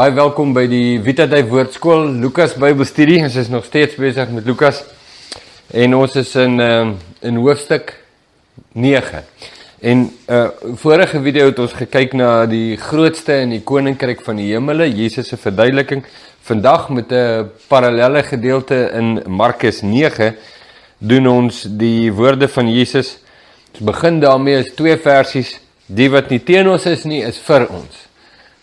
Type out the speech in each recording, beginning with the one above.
Baie welkom by die Vita Dei Woordskool Lukas Bybelstudie. Ons is nog steeds besig met Lukas en ons is in uh, in hoofstuk 9. En uh vorige video het ons gekyk na die grootste in die koninkryk van die hemele, Jesus se verduideliking. Vandag met 'n parallelle gedeelte in Markus 9 doen ons die woorde van Jesus. Ons begin daarmee is twee versies. Die wat nie teen ons is nie, is vir ons.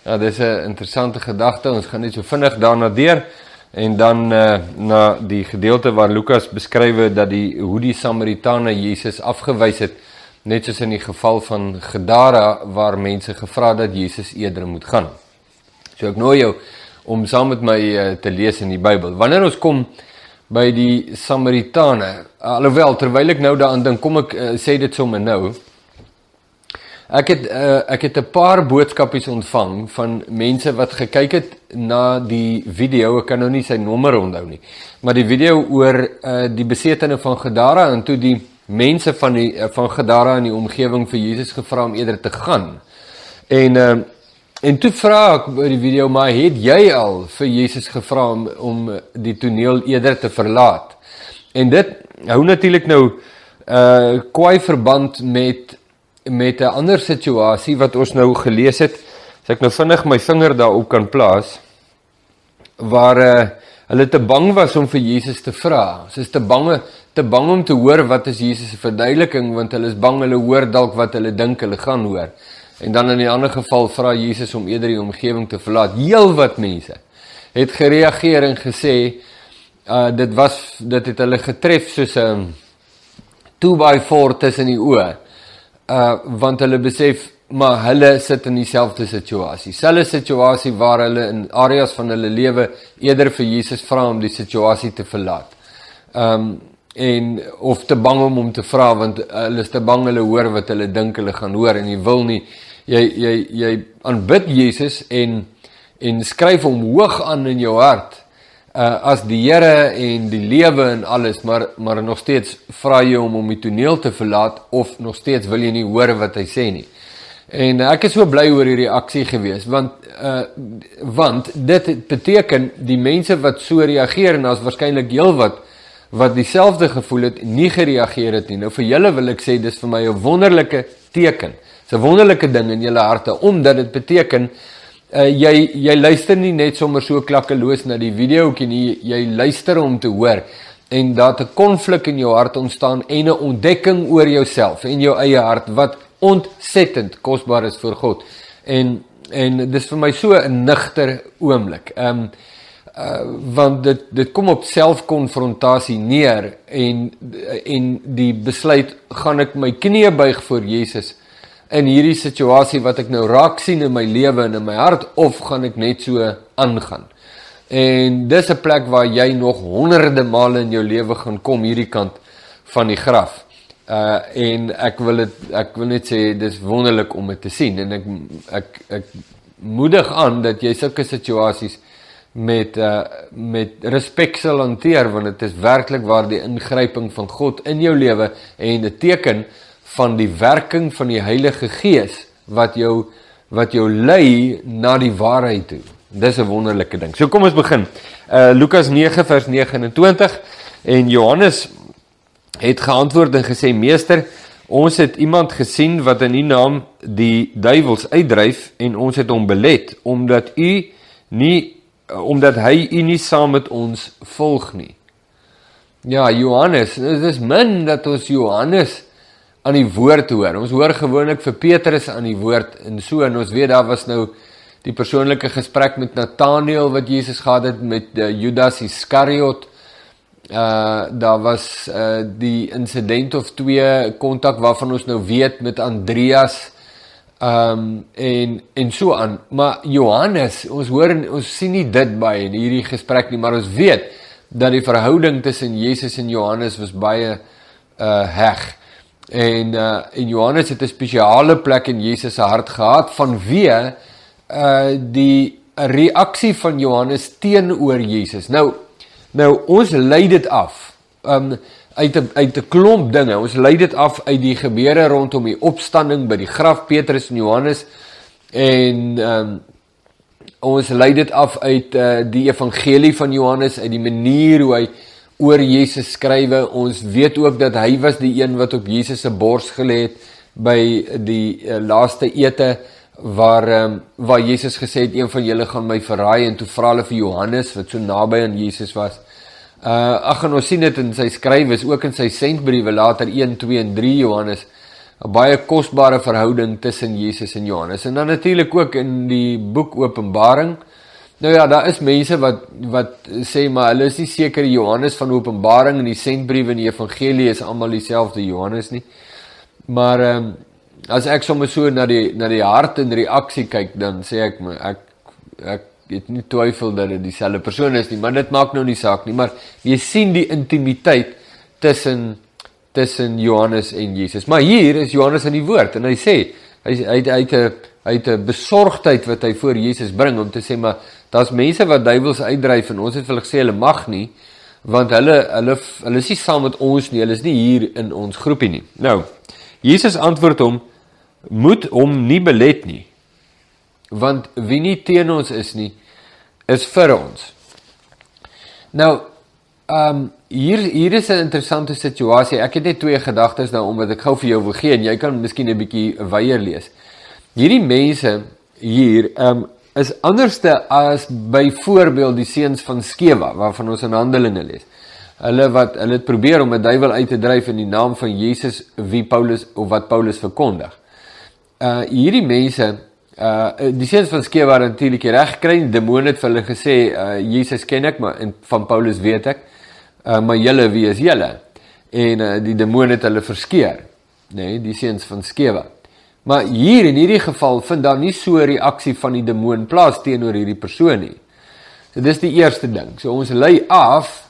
Ja, dis 'n interessante gedagte. Ons gaan net so vinnig daarna deur en dan uh, na die gedeelte waar Lukas beskryf dat die hoe die Samaritane Jesus afgewys het, net soos in die geval van Gadara waar mense gevra het dat Jesus eerder moet gaan. So ek nooi jou om saam met my uh, te lees in die Bybel. Wanneer ons kom by die Samaritane, alhoewel terwyl ek nou daaraan dink, kom ek uh, sê dit sommer nou. Ek het uh, ek het 'n paar boodskapies ontvang van mense wat gekyk het na die video. Ek kan nou nie sy nommer onthou nie. Maar die video oor uh, die besetene van Gadara en toe die mense van die uh, van Gadara in die omgewing vir Jesus gevra om eerder te gaan. En uh, en toe vra ek by die video maar het jy al vir Jesus gevra om om die toneel eerder te verlaat? En dit hou natuurlik nou uh kwai verband met met 'n ander situasie wat ons nou gelees het. As ek nou vinnig my vinger daarop kan plaas waar uh, hulle te bang was om vir Jesus te vra. Hulle is te bang te bang om te hoor wat is Jesus se verduideliking want hulle is bang hulle hoor dalk wat hulle dink hulle gaan hoor. En dan in 'n ander geval vra Jesus om eerder die omgewing te verlaat. Heelwat mense het gereageer en gesê uh dit was dit het hulle getref soos 'n 2 by 4 tussen die oë uh want hulle besef maar hulle sit in dieselfde situasie. Selfe situasie waar hulle in areas van hulle lewe eerder vir Jesus vra om die situasie te verlaat. Um en of te bang om hom te vra want hulle is te bang hulle hoor wat hulle dink hulle gaan hoor en jy wil nie jy jy jy aanbid Jesus en en skryf hom hoog aan in jou hart uh, as die Here en die lewe en alles, maar maar nog steeds vra jy hom om die toneel te verlaat of nog steeds wil jy nie hoor wat hy sê nie. En ek is so bly oor hierdie aksie gewees want uh want dit beteken die mense wat so reageer en daar's waarskynlik heelwat wat dieselfde gevoel het nie gereageer het nie. Nou vir julle wil ek sê dis vir my 'n wonderlike teken. 'n wonderlike ding in julle harte omdat dit beteken uh, jy jy luister nie net sommer so klakkeloos na die videoetjie nie, jy luister om te hoor en dat 'n konflik in jou hart ontstaan en 'n ontdekking oor jouself en jou eie hart wat ontsettend kosbaar is vir God. En en dis vir my so 'n nigter oomblik. Ehm um, uh want dit dit kom op selfkonfrontasie neer en en die besluit gaan ek my knieë buig voor Jesus in hierdie situasie wat ek nou raak sien in my lewe en in my hart of gaan ek net so aangaan? En dis 'n plek waar jy nog honderde male in jou lewe gaan kom hierdie kant van die graf. Uh en ek wil dit ek wil net sê dis wonderlik om dit te sien en ek ek ek moedig aan dat jy sulke situasies met uh met respek sal hanteer want dit is werklik waar die ingryping van God in jou lewe en 'n teken van die werking van die Heilige Gees wat jou wat jou lei na die waarheid toe. Dis 'n wonderlike ding. So kom ons begin. Uh Lukas 9 vers 29 en Johannes het geantwoord en gesê: "Meester, ons het iemand gesien wat in U naam die duiwels uitdryf en ons het hom belet omdat U nie omdat hy U nie saam met ons volg nie." Ja, Johannes, dit is min dat ons Johannes aan die woord hoor. Ons hoor gewoonlik vir Petrus aan die woord en so en ons weet daar was nou die persoonlike gesprek met Nathanael wat Jesus gehad het met uh, Judas Iskariot. Uh daar was uh die insident of twee kontak waarvan ons nou weet met Andreas um en en so aan. Maar Johannes, ons hoor ons sien nie dit baie in hierdie gesprek nie, maar ons weet dat die verhouding tussen Jesus en Johannes was baie uh heg. En uh en Johannes het 'n spesiale plek in Jesus se hart gehad vanweë uh die reaksie van Johannes teenoor Jesus. Nou nou ons lei dit af. Um uit 'n uit 'n klomp dinge. Ons lei dit af uit die gebeure rondom die opstanding by die graf Petrus en Johannes en um ons lei dit af uit uh, die evangelie van Johannes uit die manier hoe hy oor Jesus skrywe. Ons weet ook dat hy was die een wat op Jesus se bors gelê het by die uh, laaste ete waar um, waar Jesus gesê het een van julle gaan my verraai en toe vra hulle vir Johannes wat so naby aan Jesus was. Uh ag en ons sien dit in sy skrywe, is ook in sy sentbriewe later 1, 2 en 3 Johannes 'n baie kosbare verhouding tussen Jesus en Johannes. En dan natuurlik ook in die boek Openbaring. Nou ja, daar is mense wat wat sê maar hulle is nie seker Johannes van Openbaring en die sentbriewe en die evangelie is almal dieselfde Johannes nie. Maar ehm um, as ek sommer so na die na die hart en reaksie kyk, dan sê ek my ek ek het nie twyfel dat dit dieselfde persoon is nie, maar dit maak nou nie saak nie, maar jy sien die intimiteit tussen tussen Johannes en Jesus. Maar hier is Johannes in die woord en hy sê hy hy hy het 'n hy het 'n besorgdheid wat hy voor Jesus bring om te sê maar daar's mense wat duiwels uitdryf en ons het hulle gesê hulle mag nie want hulle hulle hulle is nie saam met ons nie. Hulle is nie hier in ons groepie nie. Nou Jesus antwoord hom moet hom nie belet nie. Want wie nie teen ons is nie is vir ons. Nou Ehm um, hier hier is 'n interessante situasie. Ek het net twee gedagtes daaroor wat ek gou vir jou wil gee en jy kan miskien 'n bietjie weier lees. Hierdie mense hier ehm um, is anderste as byvoorbeeld die seuns van Skewa waarvan ons in Handelinge lees. Hulle wat hulle het probeer om 'n duiwel uit te dryf in die naam van Jesus wie Paulus of wat Paulus verkondig. Uh hierdie mense uh die seuns van Skewa het natuurlik reg gekry. Die demone het vir hulle gesê uh Jesus ken ek maar en van Paulus weet ek uh, maar julle wie is julle? En uh, die demoon het hulle verskeer, nê, nee, die seuns van Skewa. Maar hier in hierdie geval vind daar nie so 'n reaksie van die demoon plaas teenoor hierdie persoon nie. So dis die eerste ding. So ons lei af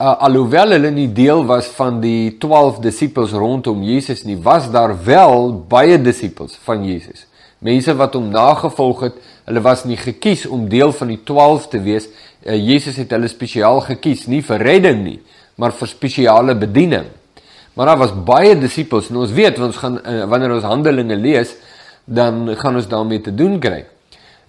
uh, alhoewel hulle nie deel was van die 12 disippels rondom Jesus nie, was daar wel baie disippels van Jesus. Mense wat hom nagevolg het, hulle was nie gekies om deel van die 12 te wees uh, Jesus het hulle spesiaal gekies nie vir redding nie, maar vir spesiale bediening. Maar daar was baie disippels en ons weet ons gaan uh, wanneer ons Handelinge lees, dan gaan ons daarmee te doen kry.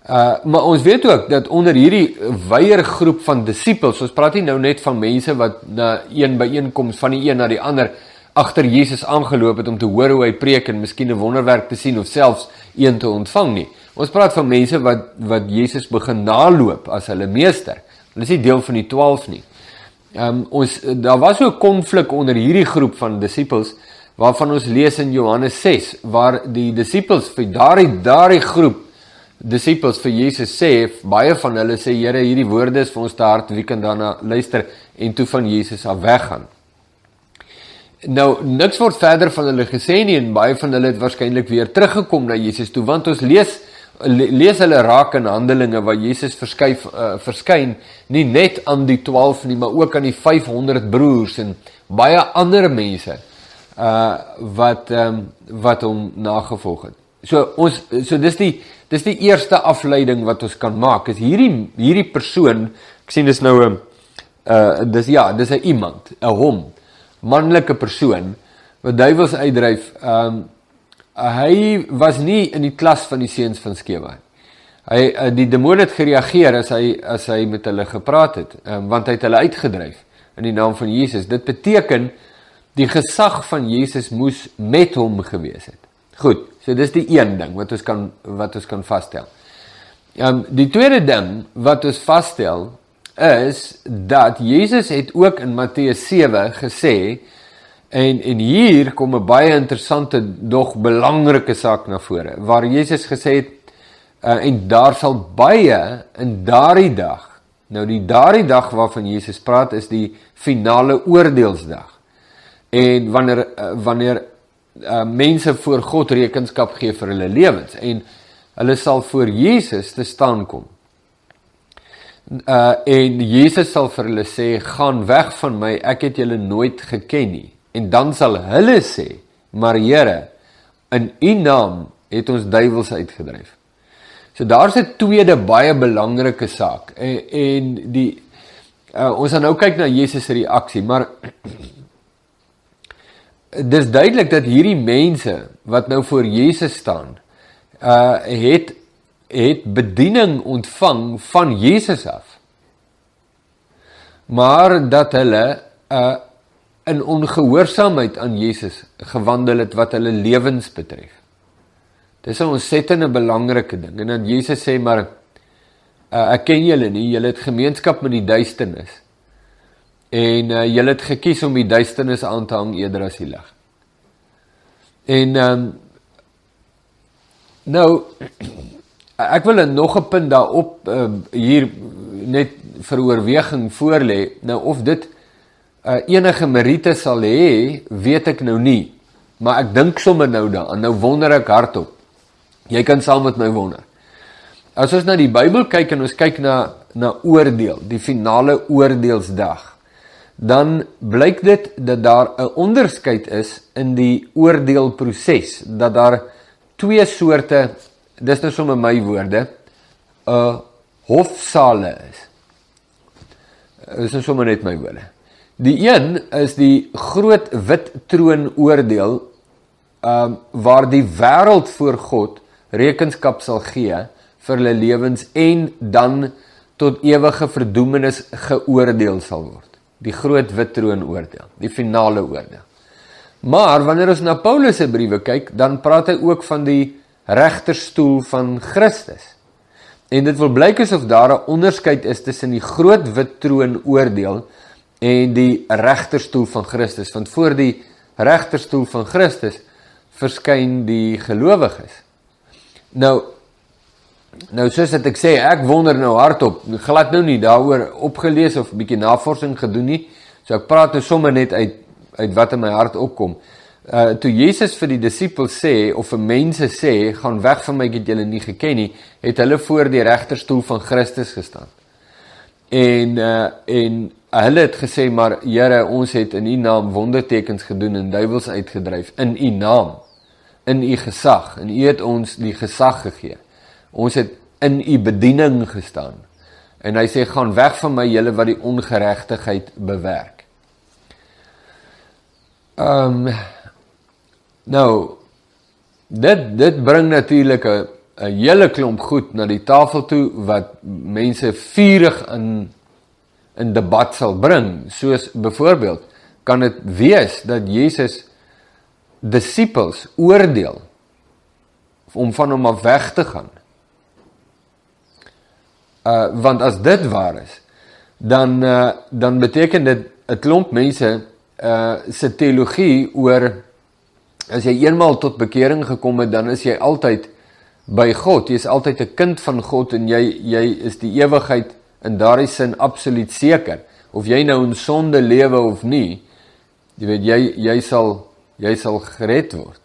Uh maar ons weet ook dat onder hierdie wyeer groep van disippels, ons praat nie nou net van mense wat na een byeenkoms van die een na die ander agter Jesus aangeloop het om te hoor hoe hy preek en miskien 'n wonderwerk te sien of selfs een te ontvang nie. Ons praat van mense wat wat Jesus begin naloop as hulle meester. Hulle is nie deel van die 12 nie. Ehm um, ons daar was ook konflik onder hierdie groep van disippels waarvan ons lees in Johannes 6 waar die disippels vir daardie daardie groep disippels vir Jesus sê baie van hulle sê Here hierdie woorde is vir ons te hard wie kan daarna luister en toe van Jesus af weggaan. Nou niks word verder van hulle gesê nie en baie van hulle het waarskynlik weer teruggekom na Jesus toe want ons lees lees hulle raak in Handelinge waar Jesus verskuif uh, verskyn nie net aan die 12 nie maar ook aan die 500 broers en baie ander mense uh wat ehm um, wat hom nagevolg het. So ons so dis die dis die eerste afleiding wat ons kan maak is hierdie hierdie persoon ek sien dis nou 'n uh dis ja, dis 'n iemand, 'n hom, manlike persoon wat duiwels uitdryf ehm um, hy was nie in die klas van die seuns van Skewa nie. Hy eh, die demoon het gereageer as hy as hy met hulle gepraat het, um, want hy het hulle uitgedryf in die naam van Jesus. Dit beteken die gesag van Jesus moes met hom gewees het. Goed, so dis die een ding wat ons kan wat ons kan vasstel. Ehm um, die tweede ding wat ons vasstel is dat Jesus het ook in Matteus 7 gesê En en hier kom 'n baie interessante dog belangrike saak na vore waar Jesus gesê het uh, en daar sal baie in daardie dag. Nou die daardie dag waarvan Jesus praat is die finale oordeelsdag. En wanneer uh, wanneer uh, mense voor God rekenskap gee vir hulle lewens en hulle sal voor Jesus te staan kom. Uh en Jesus sal vir hulle sê gaan weg van my ek het julle nooit geken nie En dan sal hulle sê: "Maar Here, in U naam het ons duiwels uitgedryf." So daar's 'n tweede baie belangrike saak. En, en die uh, ons gaan nou kyk na Jesus se reaksie, maar dis duidelik dat hierdie mense wat nou voor Jesus staan, uh het het bediening ontvang van Jesus af. Maar dat hulle uh in ongehoorsaamheid aan Jesus gewandel het wat hulle lewens betref. Dis 'n ontsettende belangrike ding. En dan Jesus sê maar uh, ek ken julle nie, julle het gemeenskap met die duisternis. En uh, julle het gekies om die duisternis aan te hang eerder as die lig. En ehm um, nou ek wil nog 'n punt daarop uh, hier net vir oorweging voorlê. Nou of dit uh, enige meriete sal hê, weet ek nou nie. Maar ek dink sommer nou daaraan. Nou wonder ek hardop. Jy kan saam met my wonder. As ons na die Bybel kyk en ons kyk na na oordeel, die finale oordeelsdag, dan blyk dit dat daar 'n onderskeid is in die oordeelproses, dat daar twee soorte, dis nou sommer my woorde, 'n hofsale is. Dis nou sommer net my woorde. Die een is die groot wit troon oordeel, ehm um, waar die wêreld voor God rekenskap sal gee vir hulle lewens en dan tot ewige verdoemenis geoordeel sal word. Die groot wit troon oordeel, die finale oordeel. Maar wanneer ons na Paulus se briewe kyk, dan praat hy ook van die regterstoel van Christus. En dit wil blyk asof daar 'n onderskeid is tussen die groot wit troon oordeel en die regterstoel van Christus, want voor die regterstoel van Christus verskyn die gelowiges. Nou nou soos dit ek sê, ek wonder nou hardop, glad nou nie daaroor opgelees of 'n bietjie navorsing gedoen nie. So ek praat nou sommer net uit uit wat in my hart opkom. Uh toe Jesus vir die disippels sê of vir mense sê, gaan weg van my, ek het julle nie geken nie, het hulle voor die regterstoel van Christus gestaan. En uh en hulle het gesê maar Here, ons het in U naam wondertekens gedoen en duiwels uitgedryf in U naam in u gesag en u het ons die gesag gegee. Ons het in u bediening gestaan. En hy sê gaan weg van my julle wat die ongeregtigheid bewerk. Ehm um, nou dit dit bring natuurlik 'n 'n hele klomp goed na die tafel toe wat mense vurig in in debat sal bring. Soos byvoorbeeld kan dit wees dat Jesus disippels oordeel om van hom af weg te gaan. Uh want as dit waar is, dan uh dan beteken dit 'n klomp mense uh se teologie oor as jy eenmaal tot bekering gekom het, dan is jy altyd by God. Jy is altyd 'n kind van God en jy jy is die ewigheid in daardie sin absoluut seker. Of jy nou in sonde lewe of nie, jy weet jy jy sal jy sal gered word.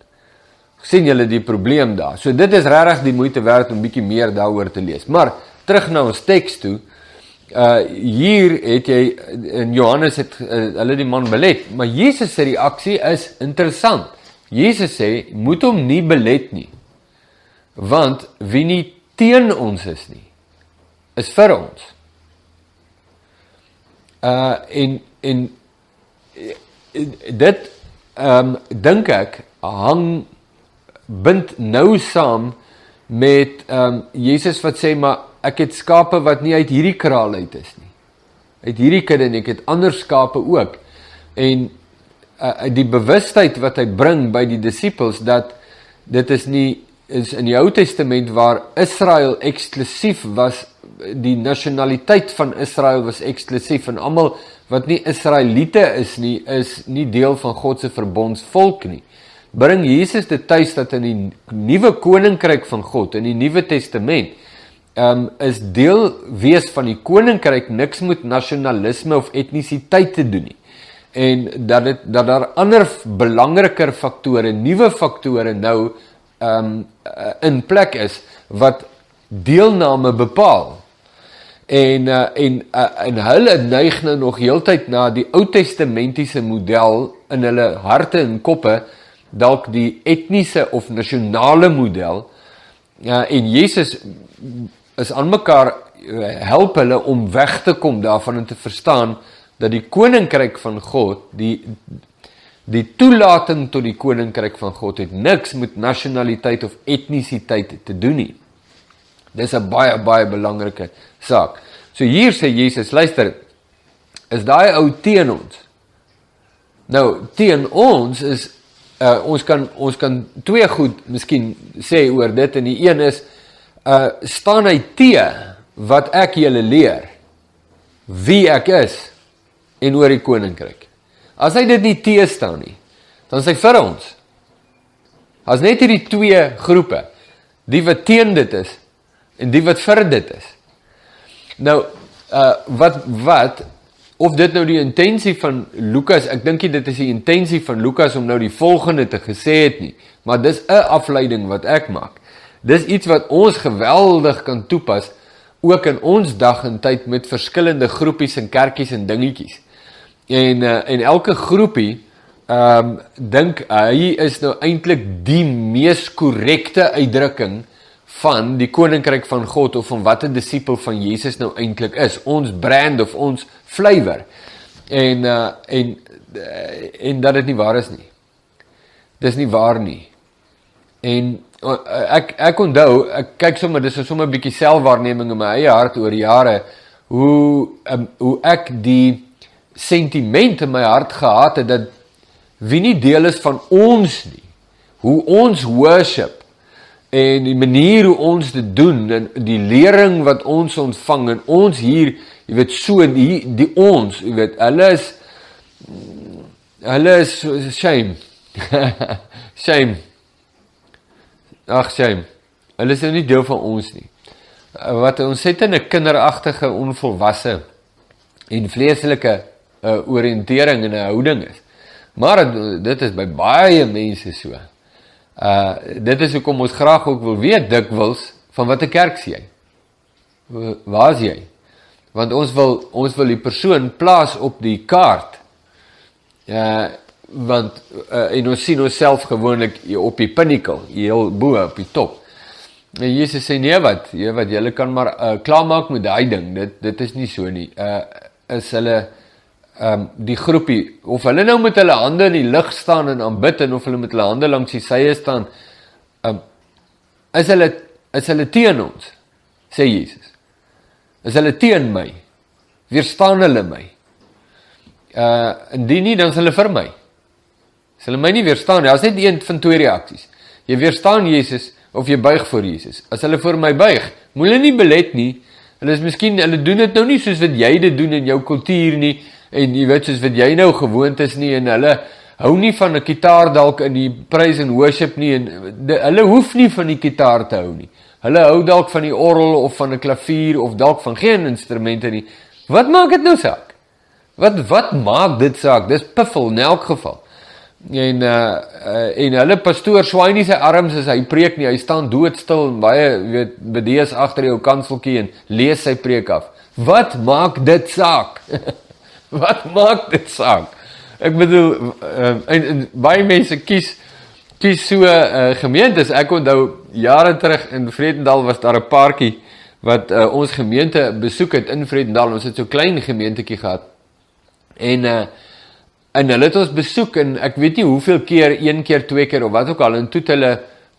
sien julle die probleem daar. So dit is regtig die moeite werd om bietjie meer daaroor te lees. Maar terug na ons teks toe. Uh hier het jy in Johannes het uh, hulle die man belet, maar Jesus se reaksie is interessant. Jesus sê moet hom nie belet nie. Want wie nie teen ons is nie, is vir ons. Uh en en dit ehm um, dink ek hang bind nou saam met ehm um, Jesus wat sê maar ek het skape wat nie uit hierdie kraal uit is nie. Uit hierdie kudde en ek het ander skape ook. En uh, die bewustheid wat hy bring by die disippels dat dit is nie is in die Ou Testament waar Israel eksklusief was die nasionaliteit van Israel was eksklusief en almal wat nie Israeliete is nie, is nie deel van God se verbondsvolk nie. Bring Jesus dit tuis dat in die nuwe koninkryk van God in die Nuwe Testament um is deel wees van die koninkryk niks met nasionalisme of etnisiteit te doen nie. En dat dit dat daar ander belangriker faktore, nuwe faktore nou um in plek is wat deelname bepaal en uh, en uh, en hulle neig nou nog heeltyd na die Ou Testamentiese model in hulle harte en koppe dalk die etniese of nasionale model. Uh, en Jesus is aan mekaar uh, help hulle om weg te kom daarvan en te verstaan dat die koninkryk van God die die toelating tot die koninkryk van God het niks met nasionaliteit of etnisiteit te doen nie Dis 'n baie baie belangrike saak. So hier sê Jesus, luister, is daai ou teen ons. Nou, teen ons is uh ons kan ons kan twee goed miskien sê oor dit en die een is uh staan hy te wat ek julle leer wie ek is en oor die koninkryk. As hy dit nie te staan nie, dan sê vir ons As net hierdie twee groepe, die wat teen dit is en die wat vir dit is. Nou, uh wat wat of dit nou die intensie van Lukas, ek dink dit is die intensie van Lukas om nou die volgende te gesê het nie, maar dis 'n afleiding wat ek maak. Dis iets wat ons geweldig kan toepas ook in ons dag en tyd met verskillende groepies en kerkies en dingetjies. En uh, en elke groepie ehm um, dink hy is nou eintlik die mees korrekte uitdrukking van die koninkryk van God of van wat 'n disipel van Jesus nou eintlik is. Ons brand of ons flavour. En uh en uh, en dat dit nie waar is nie. Dis nie waar nie. En uh, ek ek onthou, ek kyk sommer dis is sommer 'n bietjie selfwaarneming in my eie hart oor jare hoe um, hoe ek die sentiment in my hart gehad het dat wie nie deel is van ons nie. Hoe ons worship en die manier hoe ons dit doen en die lering wat ons ontvang en ons hier, jy weet so die die ons, jy weet, hulle is hulle is shame. shame. Ag shame. Hulle is nou nie deel van ons nie. Wat ons het in 'n kinderagtige, onvolwasse en vleeslike uh, oriëntering en 'n houding is. Maar dit is by baie mense so. Uh dit is hoekom ons graag ook wil weet dikwels van watter kerk sien jy? Waar is jy? Want ons wil ons wil die persoon plaas op die kaart. Uh want uh, en ons sien onsself gewoonlik op die pinnacle, heel bo op die top. En Jesus sê nee wat, jy wat jy kan maar uh, klaarmaak met daai ding. Dit dit is nie so nie. Uh is hulle ehm um, die groepie of hulle nou met hulle hande in die lug staan en aanbid en of hulle met hulle hande langs die sye staan ehm um, is hulle is hulle teen ons sê Jesus. Is hulle teen my? Weerstaan hulle my? Uh indien nie dan is hulle vir my. As hulle my nie weerstaan daar's net een van twee reaksies jy weerstaan Jesus of jy buig voor Jesus. As hulle voor my buig moet hulle nie belet nie. Hulle is miskien hulle doen dit nou nie soos wat jy dit doen in jou kultuur nie en jy weet soos wat jy nou gewoond is nie en hulle hou nie van 'n kitaar dalk in die praise and worship nie en de, hulle hoef nie van die kitaar te hou nie. Hulle hou dalk van die orgel of van 'n klavier of dalk van geen instrumente nie. Wat maak dit nou saak? Wat wat maak dit saak? Dis piffel in elk geval. En uh, uh en hulle pastoor swaai nie sy arms as hy preek nie. Hy staan doodstil en baie weet bedees agter jou kanseltjie en lees sy preek af. Wat maak dit saak? Wat maak dit saak? Ek bedoel uh, en, en baie mense kies kies so uh, gemeentes. Ek onthou jare terug in Vredendal was daar 'n paartjie wat uh, ons gemeente besoek het in Vredendal. Ons het so klein gemeentetjie gehad. En uh en hulle het ons besoek en ek weet nie hoeveel keer, een keer, twee keer of wat ook al en toe hulle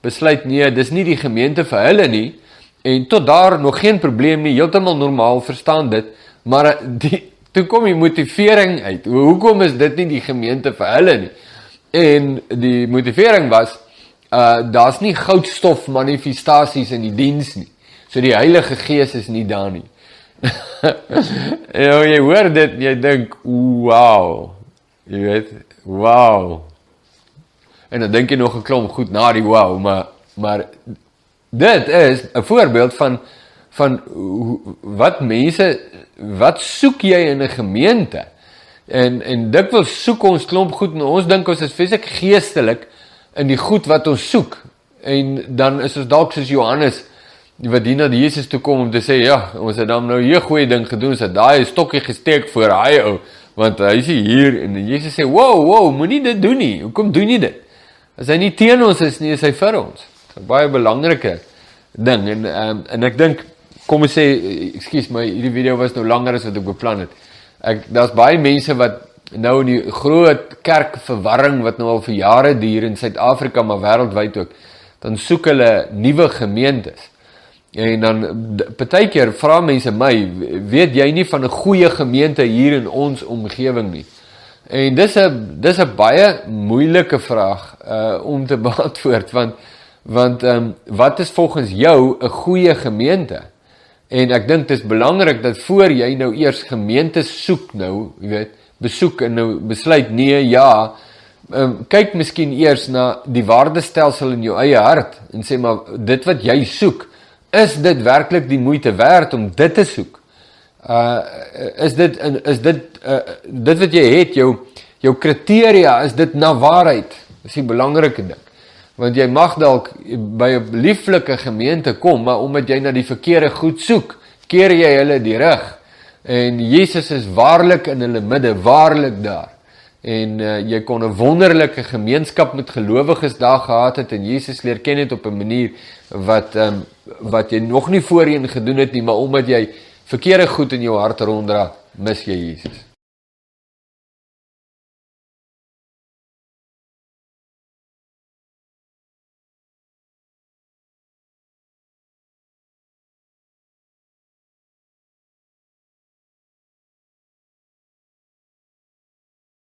besluit nee, dis nie die gemeente vir hulle nie. En tot daar nog geen probleem nie, heeltemal normaal, verstaan dit. Maar die toe kom die motivering uit. Hoekom is dit nie die gemeente vir hulle nie? En die motivering was uh daar's nie goudstof manifestasies in die diens nie. So die Heilige Gees is nie daar nie. en jy hoor dit, jy dink, "Wow." Jy weet, "Wow." En dan dink jy nog 'n klomp goed na die wow, maar maar dit is 'n voorbeeld van van wat mense wat soek jy in 'n gemeente? En en dikwels soek ons klomp goed en ons dink ons is fisiek geestelik in die goed wat ons soek. En dan is ons dalk soos Johannes wat dien dat Jesus toe kom om te sê ja, ons het dan nou hier goeie ding gedoen, so daai stokkie gesteek voor hy ou want hy is hier en Jesus sê wow, wow, moenie dit doen nie. Hoekom doen jy dit? As hy nie teen ons is nie, is hy vir ons. Dit is 'n baie belangrike ding en um, en ek dink kom ons sê ekskuus my hierdie video was nou langer as wat ek beplan het. Ek daar's baie mense wat nou in die groot kerk verwarring wat nou al vir jare duur in Suid-Afrika maar wêreldwyd ook dan soek hulle nuwe gemeentes. En dan partykeer vra mense my, weet jy nie van 'n goeie gemeente hier in ons omgewing nie? En dis 'n dis 'n baie moeilike vraag uh om te beantwoord want want ehm um, wat is volgens jou 'n goeie gemeente? En ek dink dit is belangrik dat voor jy nou eers gemeente soek nou, jy weet, besoek en nou besluit nee, ja, um, kyk miskien eers na die waardestelsel in jou eie hart en sê maar dit wat jy soek, is dit werklik die moeite werd om dit te soek? Uh is dit is dit uh, dit wat jy het jou jou kriteria is dit na waarheid? Dis die belangrike ding want jy mag dalk by 'n lieflike gemeente kom, maar omdat jy na die verkeerde goed soek, keer jy hulle die rug. En Jesus is waarlik in hulle midde, waarlik daar. En uh, jy kon 'n wonderlike gemeenskap met gelowiges daar gehad het en Jesus leer ken het op 'n manier wat um, wat jy nog nie voorheen gedoen het nie, maar omdat jy verkeerde goed in jou hart ronddra, mis jy Jesus.